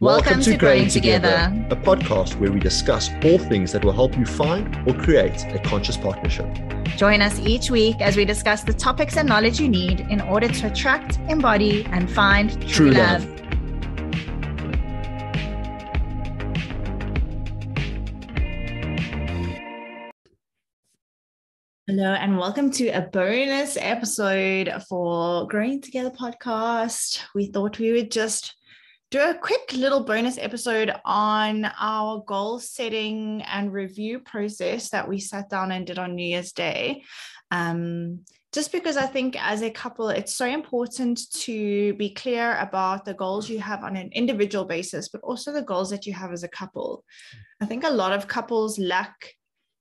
Welcome, to Growing Together. a podcast where we discuss all things that will help you find or create a conscious partnership. Join us each week as we discuss the topics and knowledge you need in order to attract, embody, and find true, True love. love. Hello, and welcome to a bonus episode for Growing Together podcast. We thought we would just do a quick little bonus episode on our goal setting and review process that we sat down and did on New Year's Day. Um, just because I think as a couple, it's so important to be clear about the goals you have on an individual basis, but also the goals that you have as a couple. I think a lot of couples lack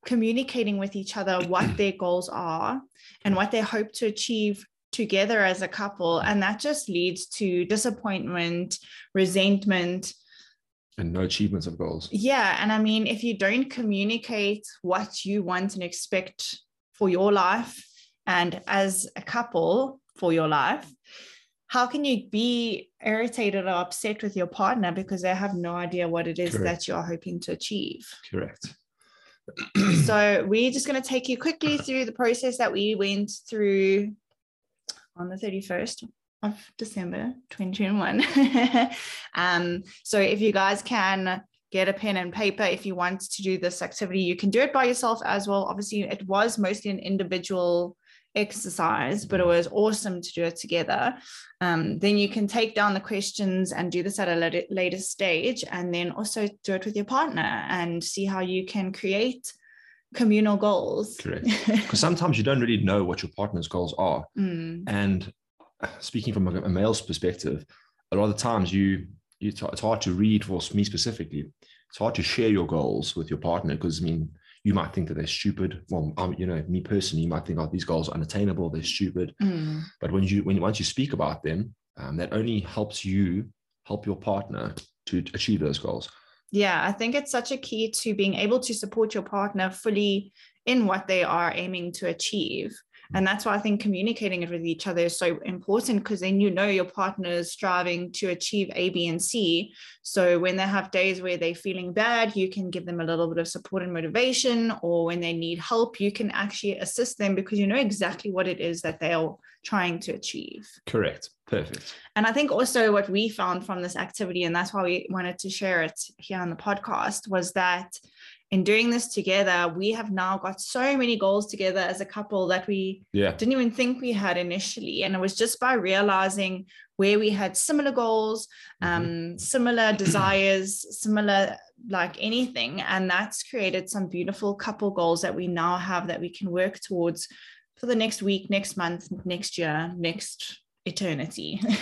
communicating with each other what their goals are and what they hope to achieve together as a couple. And that just leads to disappointment, resentment. And no achievements of goals. Yeah. And I mean, if you don't communicate what you want and expect for your life and as a couple for your life, how can you be irritated or upset with your partner because they have no idea what it is Correct. that you're hoping to achieve? Correct. so we're just going to take you quickly through the process that we went through on the 31st of December 2021. um, so if you guys can get a pen and paper if you want to do this activity, you can do it by yourself as well. Obviously, it was mostly an individual exercise, but it was awesome to do it together. Um, then you can take down the questions and do this at a later, later stage, and then also do it with your partner and see how you can create communal goals. Correct. Because sometimes you don't really know what your partner's goals are. Mm, And speaking from a, a male's perspective, a lot of times you, you it's it's hard to read for me specifically. It's hard to share your goals with your partner because I mean you might think that they're stupid. Well, um, you know, me personally, you might think, oh, these goals are unattainable, they're stupid. mm, But when you when once you speak about them, um, that only helps you help your partner to achieve those goals. Yeah, I think it's such a key to being able to support your partner fully in what they are aiming to achieve. And that's why I think communicating it with each other is so important because then you know your partner is striving to achieve A, B, and C. So when they have days where they're feeling bad, you can give them a little bit of support and motivation. Or when they need help, you can actually assist them because you know exactly what it is that they're trying to achieve. Correct. Perfect. And I think also what we found from this activity, and that's why we wanted to share it here on the podcast, was that in doing this together, we have now got so many goals together as a couple that we Yeah. didn't even think we had initially. And it was just by realizing where we had similar goals, um, similar desires, similar like anything. And that's created some beautiful couple goals that we now have that we can work towards for the next week, next month, next year, next eternity.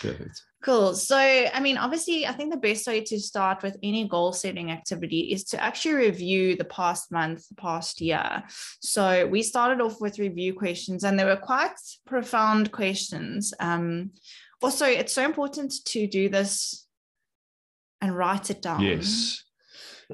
Perfect. Cool. So, I mean, obviously, I think the best way to start with any goal setting activity is to actually review the past month, the past year. So, we started off with review questions, and they were quite profound questions. Um, also, it's so important to do this and write it down Yes.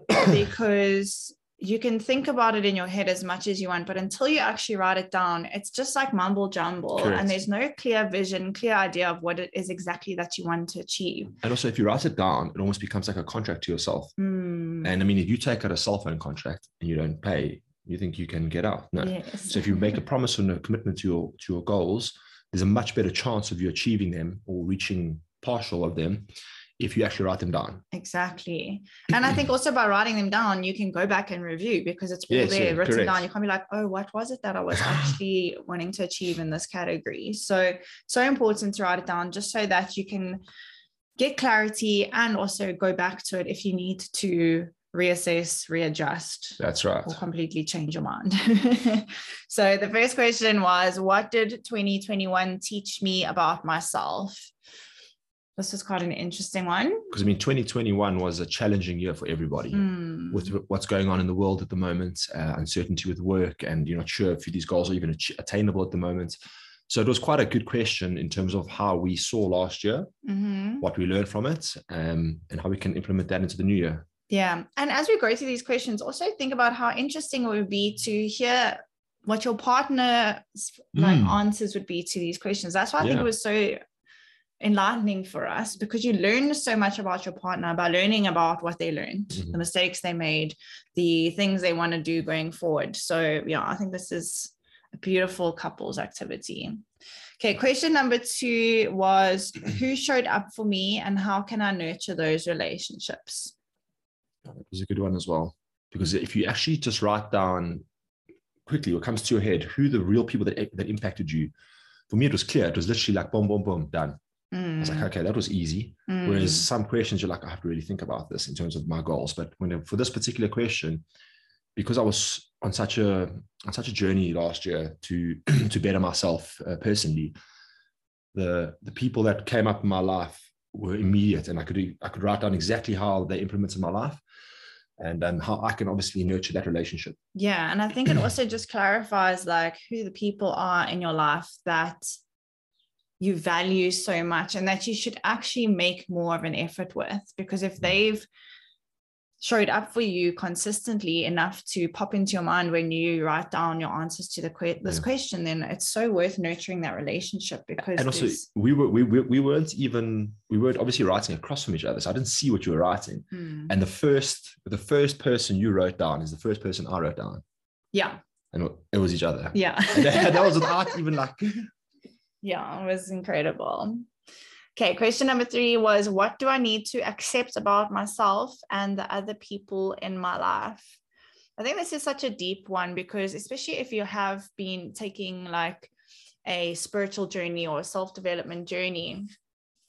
because you can think about it in your head as much as you want, but until you actually write it down, it's just like mumble jumble, Correct. and there's no clear vision, clear idea of what it is exactly that you want to achieve. And also, if you write it down, it almost becomes like a contract to yourself. Mm, And I mean, if you take out a cell phone contract and you don't pay, you think you can get out. No. yes. So if you make a promise and a commitment to your to your goals, there's a much better chance of you achieving them or reaching partial of them if you actually write them down. exactly. And I think also by writing them down, you can go back and review because it's all Yes, there yeah, written correct. down. You can't be like, oh, what was it that I was actually wanting to achieve in this category? So, so important to write it down just so that you can get clarity and also go back to it if you need to reassess, readjust, That's right. or completely change your mind. so the first question was, what did 2021 teach me about myself? This was quite an interesting one. Because I mean, 2021 was a challenging year for everybody. Hmm. With what's going on in the world at the moment, uh, uncertainty with work, and you're not sure if these goals are even attainable at the moment. So it was quite a good question in terms of how we saw last year, Mhm. what we learned from it, um, and how we can implement that into the new year. Yeah. And as we go through these questions, also think about how interesting it would be to hear what your partner's like Mm. answers would be to these questions. That's why I think it was so enlightening for us because you learn so much about your partner by learning about what they learned, Mhm. the mistakes they made, the things they want to do going forward. So, yeah, I think this is a beautiful couples activity. Okay, question number two was Who showed up for me and how can I nurture those relationships? That was a good one as well. Because if you actually just write down quickly what comes to your head, who the real people that, that impacted you, for me, it was clear. It was literally like boom, boom, boom, done. I was like, Mm, okay, that was easy. mm, Whereas some questions, you're like, I have to really think about this in terms of my goals. But when for this particular question, because I was on such a on such a journey last year to to better myself uh, personally, the the people that came up in my life were immediate, and I could I could write down exactly how they implemented my life, and um, how I can obviously nurture that relationship. yeah. And I think it also just clarifies like who the people are in your life that you value so much and that you should actually make more of an effort with. Because if they've showed up for you consistently enough to pop into your mind when you write down your answers to the que- this Yeah. question, then it's so worth nurturing that relationship because And also, we were we, we we weren't even we weren't obviously writing across from each other, so I didn't see what you were writing. Hmm. And the first the first person you wrote down is the first person I wrote down, yeah, and it- it was each other. yeah. And that, that was without even like Yeah, it was incredible. Okay, question number three was What do I need to accept about myself and the other people in my life? I think this is such a deep one because, especially if you have been taking like a spiritual journey or a self development journey,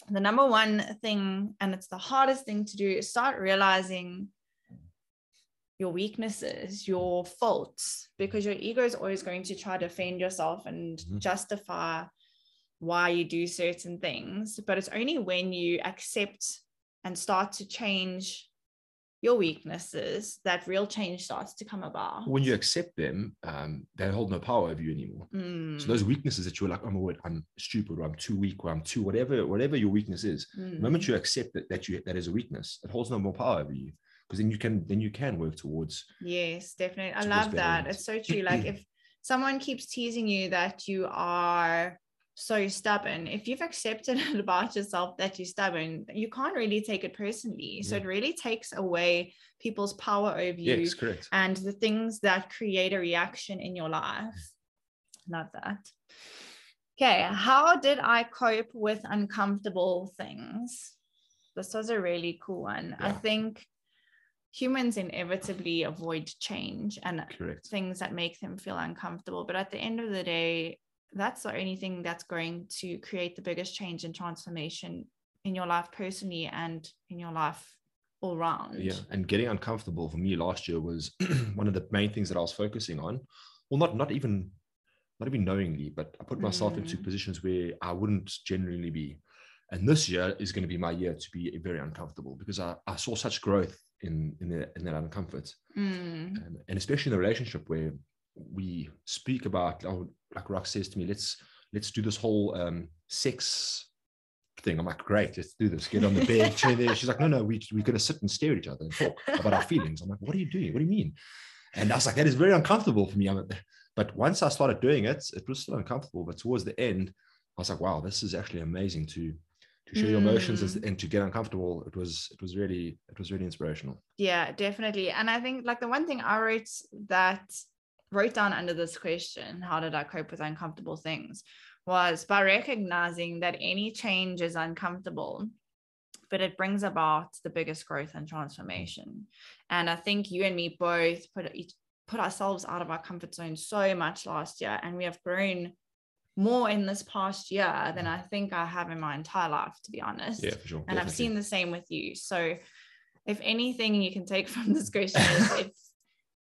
the number one thing, and it's the hardest thing to do, is start realizing your weaknesses, your faults, because your ego is always going to try to defend yourself and Mhm. justify why you do certain things. But it's only when you accept and start to change your weaknesses that real change starts to come about. when you accept them, um, they hold no power over you anymore. Mm, So those weaknesses that you're like, oh my word, I'm stupid, or I'm too weak, or I'm too whatever, whatever your weakness is. The mm. moment you accept that that you that is a weakness, it holds no more power over you. Because then you can then you can work towards Yes, definitely. I love that. It's so true. Like if someone keeps teasing you that you are so stubborn, if you've accepted it about yourself that you're stubborn, you can't really take it personally. So Yeah. it really takes away people's power over you yes, correct. and the things that create a reaction in your life. Love that. Okay, how did I cope with uncomfortable things? This was a really cool one. I think humans inevitably avoid change and Correct. things that make them feel uncomfortable. But at the end of the day, that's the only thing that's going to create the biggest change and transformation in your life personally and in your life all round. Yeah, and getting uncomfortable for me last year was one of the main things that I was focusing on. Well, not not even not even knowingly, but I put myself into Mm. positions where I wouldn't genuinely be. And this year is going to be my year to be very uncomfortable because I, I saw such growth in in, the, in that uncomfort, Mm, um, and especially in the relationship where we speak about, oh, like Rock says to me, let's let's do this whole um, sex thing. I'm like, great, let's do this. Get on the bed, chair there. She's like, no, no, we, we're going to sit and stare at each other and talk about our feelings. I'm like, what are you doing? What do you mean? And I was like, that is very uncomfortable for me. I'm, but once I started doing it, it was still uncomfortable. But towards the end, I was like, wow, this is actually amazing to to share your emotions and, and to get uncomfortable. It was it was really it was really inspirational. yeah, definitely. And I think like the one thing I wrote that wrote down under this question, how did I cope with uncomfortable things? Was by recognizing that any change is uncomfortable, but it brings about the biggest growth and transformation. And I think you and me both put each put ourselves out of our comfort zone so much last year, and we have grown more in this past year than I think I have in my entire life, to be honest Yeah, for sure. and I've seen the same with you. So, if anything you can take from this question is if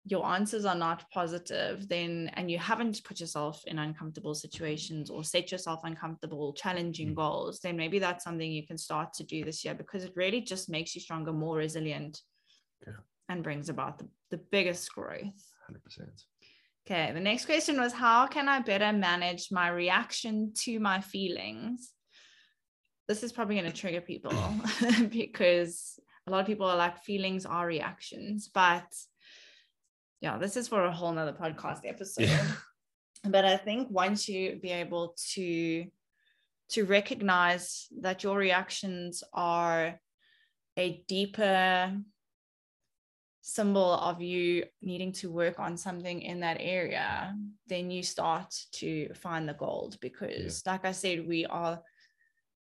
your answers are not positive, then and you haven't put yourself in uncomfortable situations or set yourself uncomfortable, challenging Mm. goals, then maybe that's something you can start to do this year because it really just makes you stronger, more resilient, Yeah. and brings about the, the biggest growth. hundred percent. Okay, the next question was How can I better manage my reaction to my feelings? This is probably going to trigger people because a lot of people are like, feelings are reactions. But yeah, this is for a whole nother podcast episode. Yeah. But I think once you be able to to recognize that your reactions are a deeper symbol of you needing to work on something in that area, then you start to find the gold. Because, yeah. like I said, we are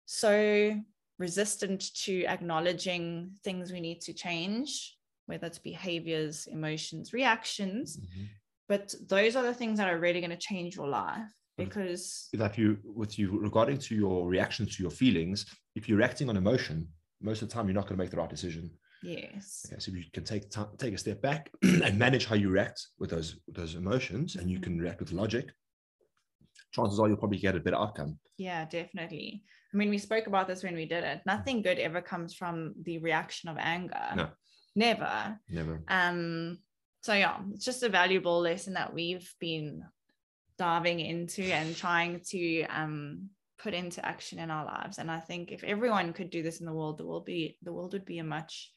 so resistant to acknowledging things we need to change, whether it's behaviors, emotions, reactions. Mm-hmm. But those are the things that are really going to change your life because that you with you regarding to your reactions to your feelings if you're reacting on emotion most of the time you're not going to make the right decision. Yes. Okay so if you can take time take a step back and manage how you react with those those emotions and you can react with logic. Chances are you'll probably get a better outcome. Yeah definitely. I mean we spoke about this when we did it. Nothing good ever comes from the reaction of anger. No never never um so yeah it's just a valuable lesson that we've been diving into and trying to um, put into action in our lives. And I think if everyone could do this in the world, the world be the world would be a much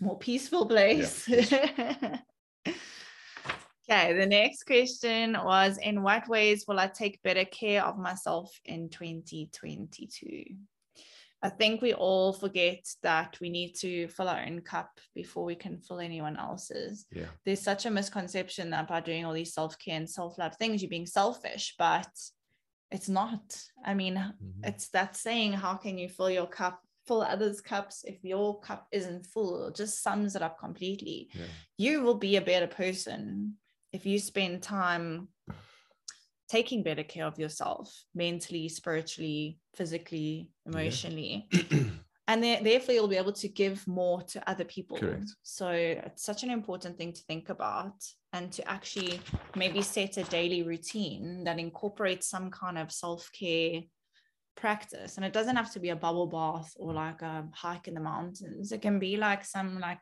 more peaceful place. Yeah. okay, the next question was In what ways will I take better care of myself in 2022? I think we all forget that we need to fill our own cup before we can fill anyone else's. Yeah. There's such a misconception that by doing all these self care and self love things, you're being selfish, but it's not. I mean, mm-hmm. it's that saying, how can you fill your cup, fill others' cups if your cup isn't full? Just sums it up completely. Yeah. You will be a better person if you spend time taking better care of yourself mentally, spiritually, physically, emotionally. Yeah. and then, therefore, you'll be able to give more to other people. Correct. So it's such an important thing to think about and to actually maybe set a daily routine that incorporates some kind of self care practice. And it doesn't have to be a bubble bath or like a hike in the mountains. It can be like some like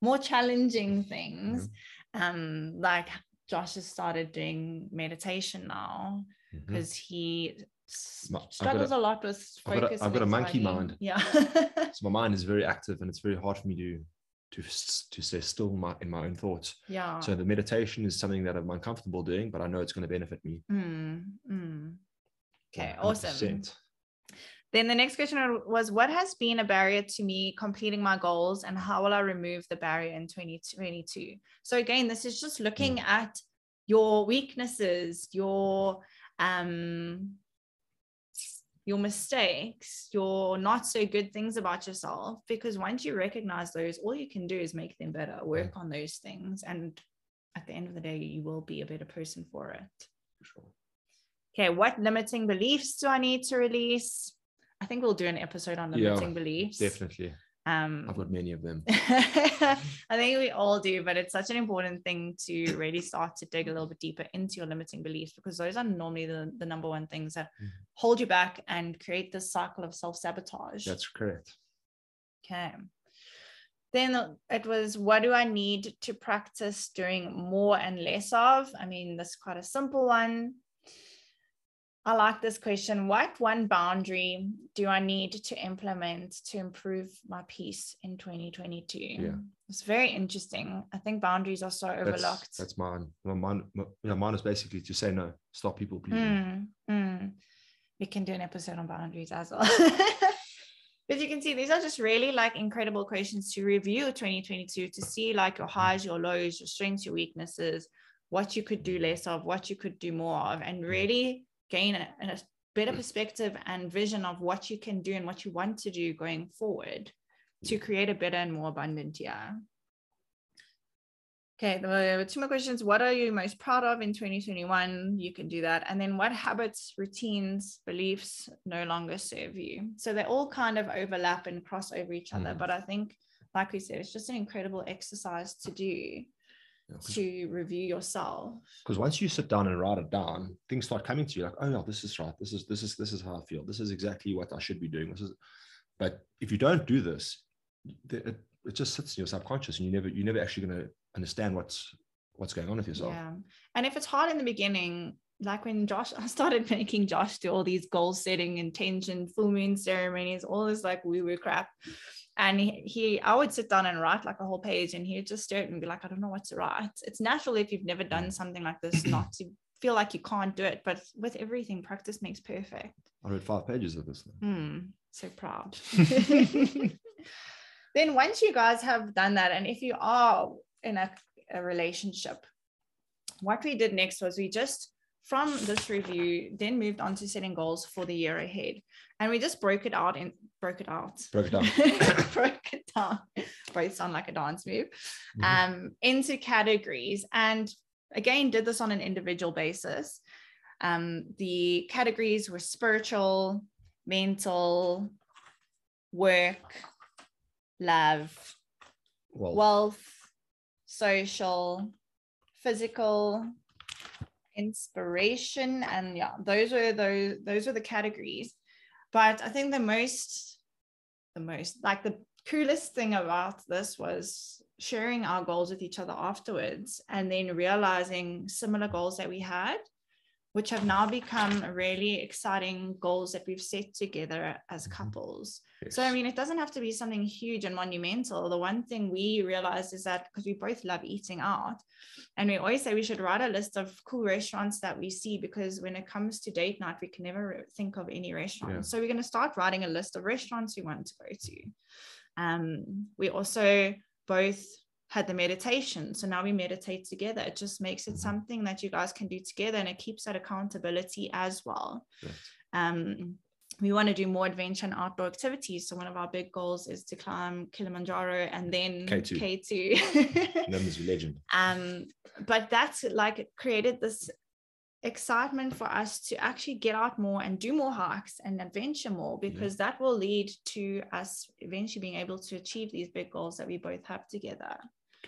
more challenging things, mm-hmm. um, like Josh has started doing meditation now because mm-hmm. he struggles a, a, lot with focus. I've got a, I've got a monkey mind. Yeah. so my mind is very active and it's very hard for me to to to stay still in my, in my own thoughts. Yeah. So the meditation is something that I'm uncomfortable doing, but I know it's going to benefit me. Mm, mm. Okay, 100%. awesome. Then the next question was What has been a barrier to me completing my goals, and how will I remove the barrier in 2022? So, again, this is just looking mm. at your weaknesses, your um, your mistakes, your not so good things about yourself. Because once you recognize those, all you can do is make them better, work mm. on those things. And at the end of the day, you will be a better person for it. Sure. Okay, what limiting beliefs do I need to release? I think we'll do an episode on limiting yeah, beliefs. Definitely. Um, I've got many of them. I think we all do, but it's such an important thing to really start to dig a little bit deeper into your limiting beliefs because those are normally the, the number one things that mm-hmm. hold you back and create this cycle of self sabotage. That's correct. Okay. Then it was, what do I need to practice doing more and less of? I mean, this is quite a simple one. I like this question. What one boundary do I need to implement to improve my peace in 2022? Yeah. It's very interesting. I think boundaries are so overlooked. That's, that's mine. Well, mine, you know, mine is basically to say no, stop people pleasing. Mm, mm. We can do an episode on boundaries as well. but you can see these are just really like incredible questions to review 2022 to see like your highs, your lows, your strengths, your weaknesses, what you could do less of, what you could do more of, and really gain a, a better mm. perspective and vision of what you can do and what you want to do going forward to create a better and more abundant year. Okay, the two more questions. What are you most proud of in 2021? You can do that. And then what habits, routines, beliefs no longer serve you? So they all kind of overlap and cross over each other. Mm. But I think, like we said, it's just an incredible exercise to do to review yourself. Because once you sit down and write it down things start coming to you like oh no this is right. This is this is this is how i feel. This is exactly what i should be doing. This is but if you don't do this it, it just sits in your subconscious and you never you're never actually going to understand what's what's going on with yourself. Yeah. And if it's hard in the beginning like when Josh, I started making Josh do all these goal setting, intention, full moon ceremonies, all this like woo woo crap and he, he, i would sit down and write like a whole page and he'd just stare at me and be like i don't know what to write it's natural if you've never done something like this not to feel like you can't do it. But with everything, practice makes perfect. I read five pages of this. Hmm, so proud. then once you guys have done that, and if you are in a, a relationship, what we did next was we just from this review then moved on to setting goals for the year ahead. And we just broke it out and broke it out. Broke it down. broke it down. Both sound like a dance move. Mhm. um into categories. And again did this on an individual basis. Um the categories were spiritual mental work love well, wealth, social, physical, inspiration, and yeah, those were those those were the categories. But I think the most, the most like the coolest thing about this was sharing our goals with each other afterwards, and then realizing similar goals that we had, which have now become really exciting goals that we've set together as Mhm. couples. yes. So, I mean, it doesn't have to be something huge and monumental. The one thing we realized is that because we both love eating out, and we always say we should write a list of cool restaurants that we see because when it comes to date night, we can never think of any restaurants. Yeah. So, we're going to start writing a list of restaurants we want to go to. Um, we also both had the meditation. So now we meditate together. It just makes it Mhm. something that you guys can do together and it keeps that accountability as well Right. um, we want to do more adventure and outdoor activities. So one of our big goals is to climb Kilimanjaro and then K2. K2. Known as legend. um, but that's like created this excitement for us to actually get out more and do more hikes and adventure more because that will lead to us eventually being able to achieve these big goals that we both have together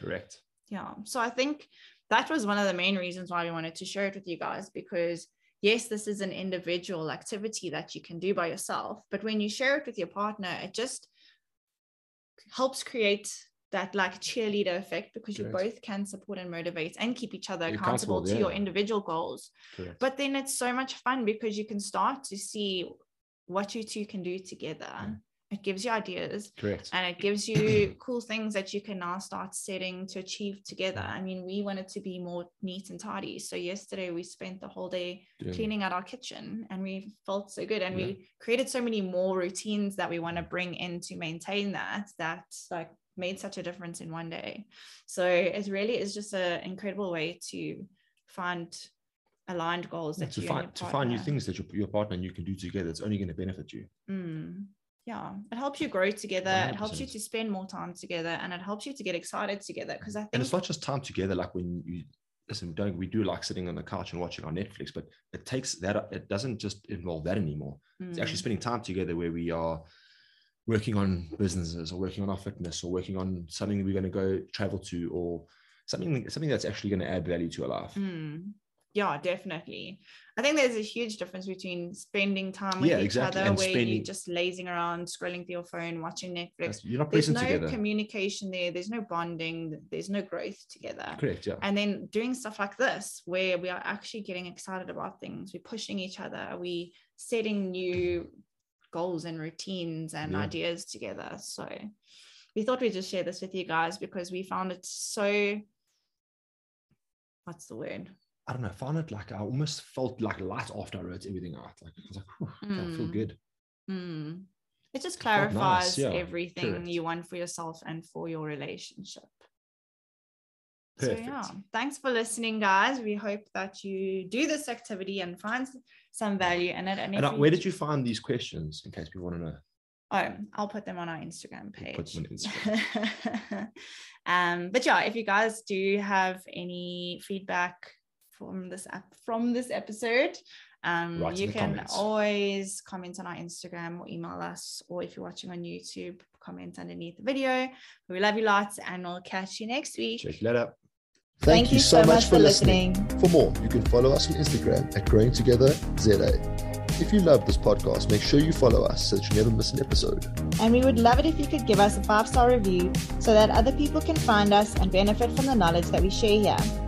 Correct. yeah so i think that was one of the main reasons why we wanted to share it with you guys because yes this is an individual activity that you can do by yourself but when you share it with your partner it just helps create that like cheerleader effect because you both can support and motivate and keep each other accountable accountable, to your individual goals Correct. but then it's so much fun because you can start to see what you two can do together Yeah. It gives you ideas Correct. and it gives you cool things that you can now start setting to achieve together. I mean, we wanted to be more neat and tidy. So yesterday we spent the whole day Doing- cleaning out our kitchen and we felt so good. And Yeah. we created so many more routines that we want to bring in to maintain that, that's like made such a difference in one day. So it really is just an incredible way to find aligned goals Yeah, that to you find to find new things that your, your partner and you can do together. It's only going to benefit you. Mm, yeah, it helps you grow together. It helps you to spend more time together, and it helps you to get excited together. Because I think And it's not just time together. Like when you listen, don't we do like sitting on the couch and watching on Netflix, but it takes that. It doesn't just involve that anymore. It's actually Mm, spending time together where we are working on businesses or working on our fitness or working on something that we're going to go travel to or something something that's actually going to add value to our life. mm, yeah, definitely. I think there's a huge difference between spending time with Yeah, each exactly, other, and where you're just lazing around, scrolling through your phone, watching Netflix. You're not There's no together. communication there. There's no bonding. There's no growth together. Correct. Yeah. and then doing stuff like this where we are actually getting excited about things we're pushing each other we setting new mm-hmm. goals and routines and Yeah. ideas together so we thought we'd just share this with you guys because we found it so what's the word I don't know. I found it like I almost felt like light after I wrote everything out. Like I was like, "Whew, okay, I feel Mm. good. Hmm. it just felt nice, clarifies yeah, everything correct. you want for yourself and for your relationship Perfect. So yeah, thanks for listening, guys. We hope that you do this activity and find some value in it. And, And uh, where did you find these questions? In case people want to know. Oh, I'll put them on our Instagram We'll page. put them on Instagram. um, but yeah, if you guys do have any feedback from this app from this episode, um, Write you can comments. always comment on our Instagram or email us, or if you're watching on YouTube, comment underneath the video. We love you lots, and we'll catch you next week. Check that out. Thank you so much for listening. For more, you can follow us on Instagram at Growing Together ZA. If you love this podcast, make sure you follow us so that you never miss an episode. And we would love it if you could give us a five star review so that other people can find us and benefit from the knowledge that we share here.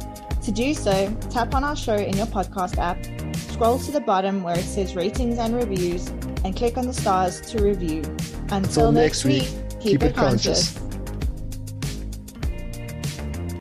To do so, tap on our show in your podcast app, scroll to the bottom where it says ratings and reviews, and click on the stars to review. Until, Until next week, week, keep it conscious.